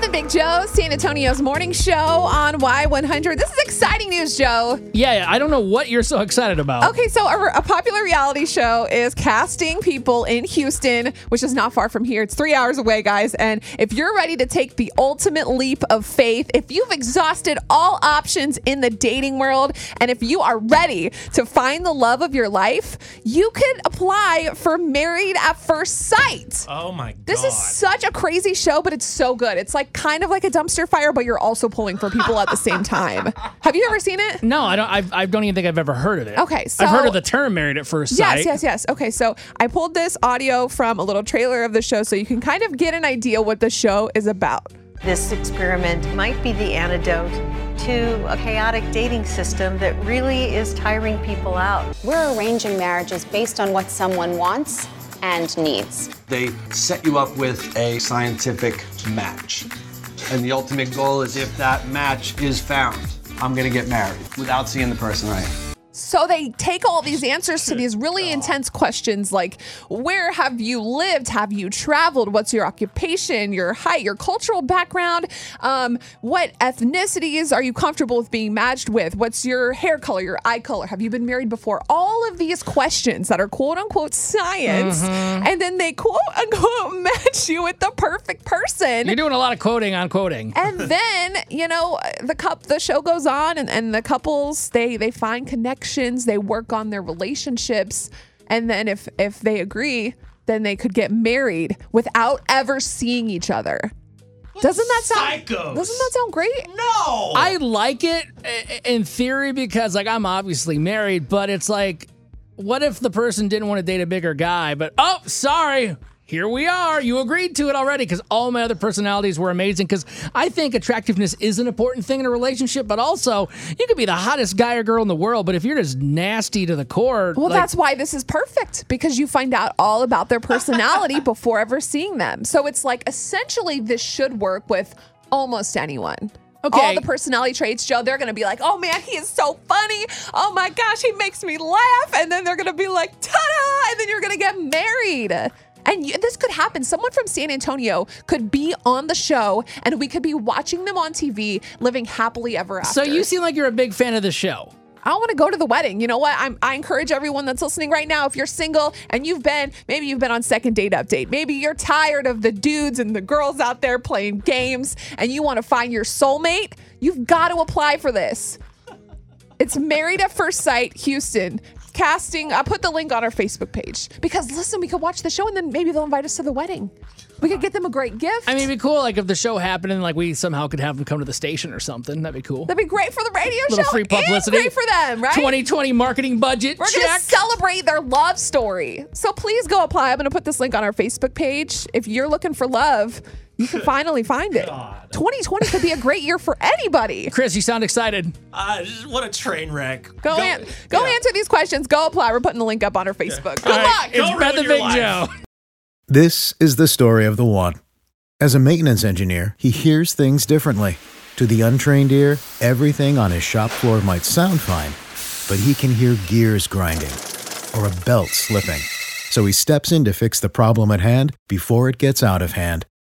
Beth and Big Joe, San Antonio's morning show on Y100. This is exciting news, Joe. Yeah, yeah, I don't know what you're so excited about. Okay, so a, a popular reality show is casting people in Houston, which is not far from here. It's three hours away, guys. And if you're ready to take the ultimate leap of faith, if you've exhausted all options in the dating world, and if you are ready to find the love of your life, you could apply for Married at First Sight. Oh my god. This is such a crazy show, but it's so good. It's like kind of like a dumpster fire, but you're also pulling for people at the same time. Have you ever seen it? No, I don't. I've, I don't even think I've ever heard of it. Okay, I've heard of the term "married at first sight." Yes, yes, yes. Okay, so I pulled this audio from a little trailer of the show so you can kind of get an idea what the show is about. This experiment might be the antidote to a chaotic dating system that really is tiring people out. We're arranging marriages based on what someone wants and needs. They set you up with a scientific match. And the ultimate goal is if that match is found, I'm gonna get married without seeing the person right. So they take all these answers to these really intense questions like where have you lived? Have you traveled? What's your occupation, your height, your cultural background? Um, what ethnicities are you comfortable with being matched with? What's your hair color, your eye color? Have you been married before? All of these questions that are quote unquote science, and then they quote unquote match you with the perfect person. You're doing a lot of quoting on quoting. and then you know the cup the show goes on and, and the couples they they find connections they work on their relationships and then if if they agree then they could get married without ever seeing each other doesn't that sound Psychos. doesn't that sound great no. I like it i- in theory because, like, I'm obviously married, but it's like, what if the person didn't want to date a bigger guy? But oh, sorry. Here we are. You agreed to it already because all my other personalities were amazing. Because I think attractiveness is an important thing in a relationship, but also you could be the hottest guy or girl in the world, but if you're just nasty to the core, well like, that's why this is perfect because you find out all about their personality before ever seeing them so it's like essentially this should work with almost anyone Okay. all the personality traits, Joe, they're gonna be like, oh man, he is so funny. Oh my gosh, he makes me laugh. And then they're gonna be like, ta da! And then you're gonna get married. And this could happen. Someone from San Antonio could be on the show and we could be watching them on TV living happily ever after. So you seem like you're a big fan of the show. I want to go to the wedding. You know what? I'm, I encourage everyone that's listening right now. If you're single and you've been, maybe you've been on second date update. Maybe you're tired of the dudes and the girls out there playing games and you want to find your soulmate. You've got to apply for this. It's Married at First Sight, Houston. Casting. I put the link on our Facebook page because listen, we could watch the show and then maybe they'll invite us to the wedding. We could get them a great gift. I mean, it'd be cool like if the show happened and like we somehow could have them come to the station or something. That'd be cool. That'd be great for the radio Little show free publicity. great for them, right? 2020 marketing budget. We're going to celebrate their love story. So please go apply. I'm going to put this link on our Facebook page. If you're looking for love, you can finally find it. 2020 could be a great year for anybody. Chris, you sound excited. Uh, what a train wreck. Go, an- go yeah. answer these questions. Go apply. We're putting the link up on our Facebook. Good All right, luck. It's Go Beth ruin and your Big life. Joe. This is the story of the one. As a maintenance engineer, he hears things differently. To the untrained ear, everything on his shop floor might sound fine, but he can hear gears grinding or a belt slipping. So he steps in to fix the problem at hand before it gets out of hand.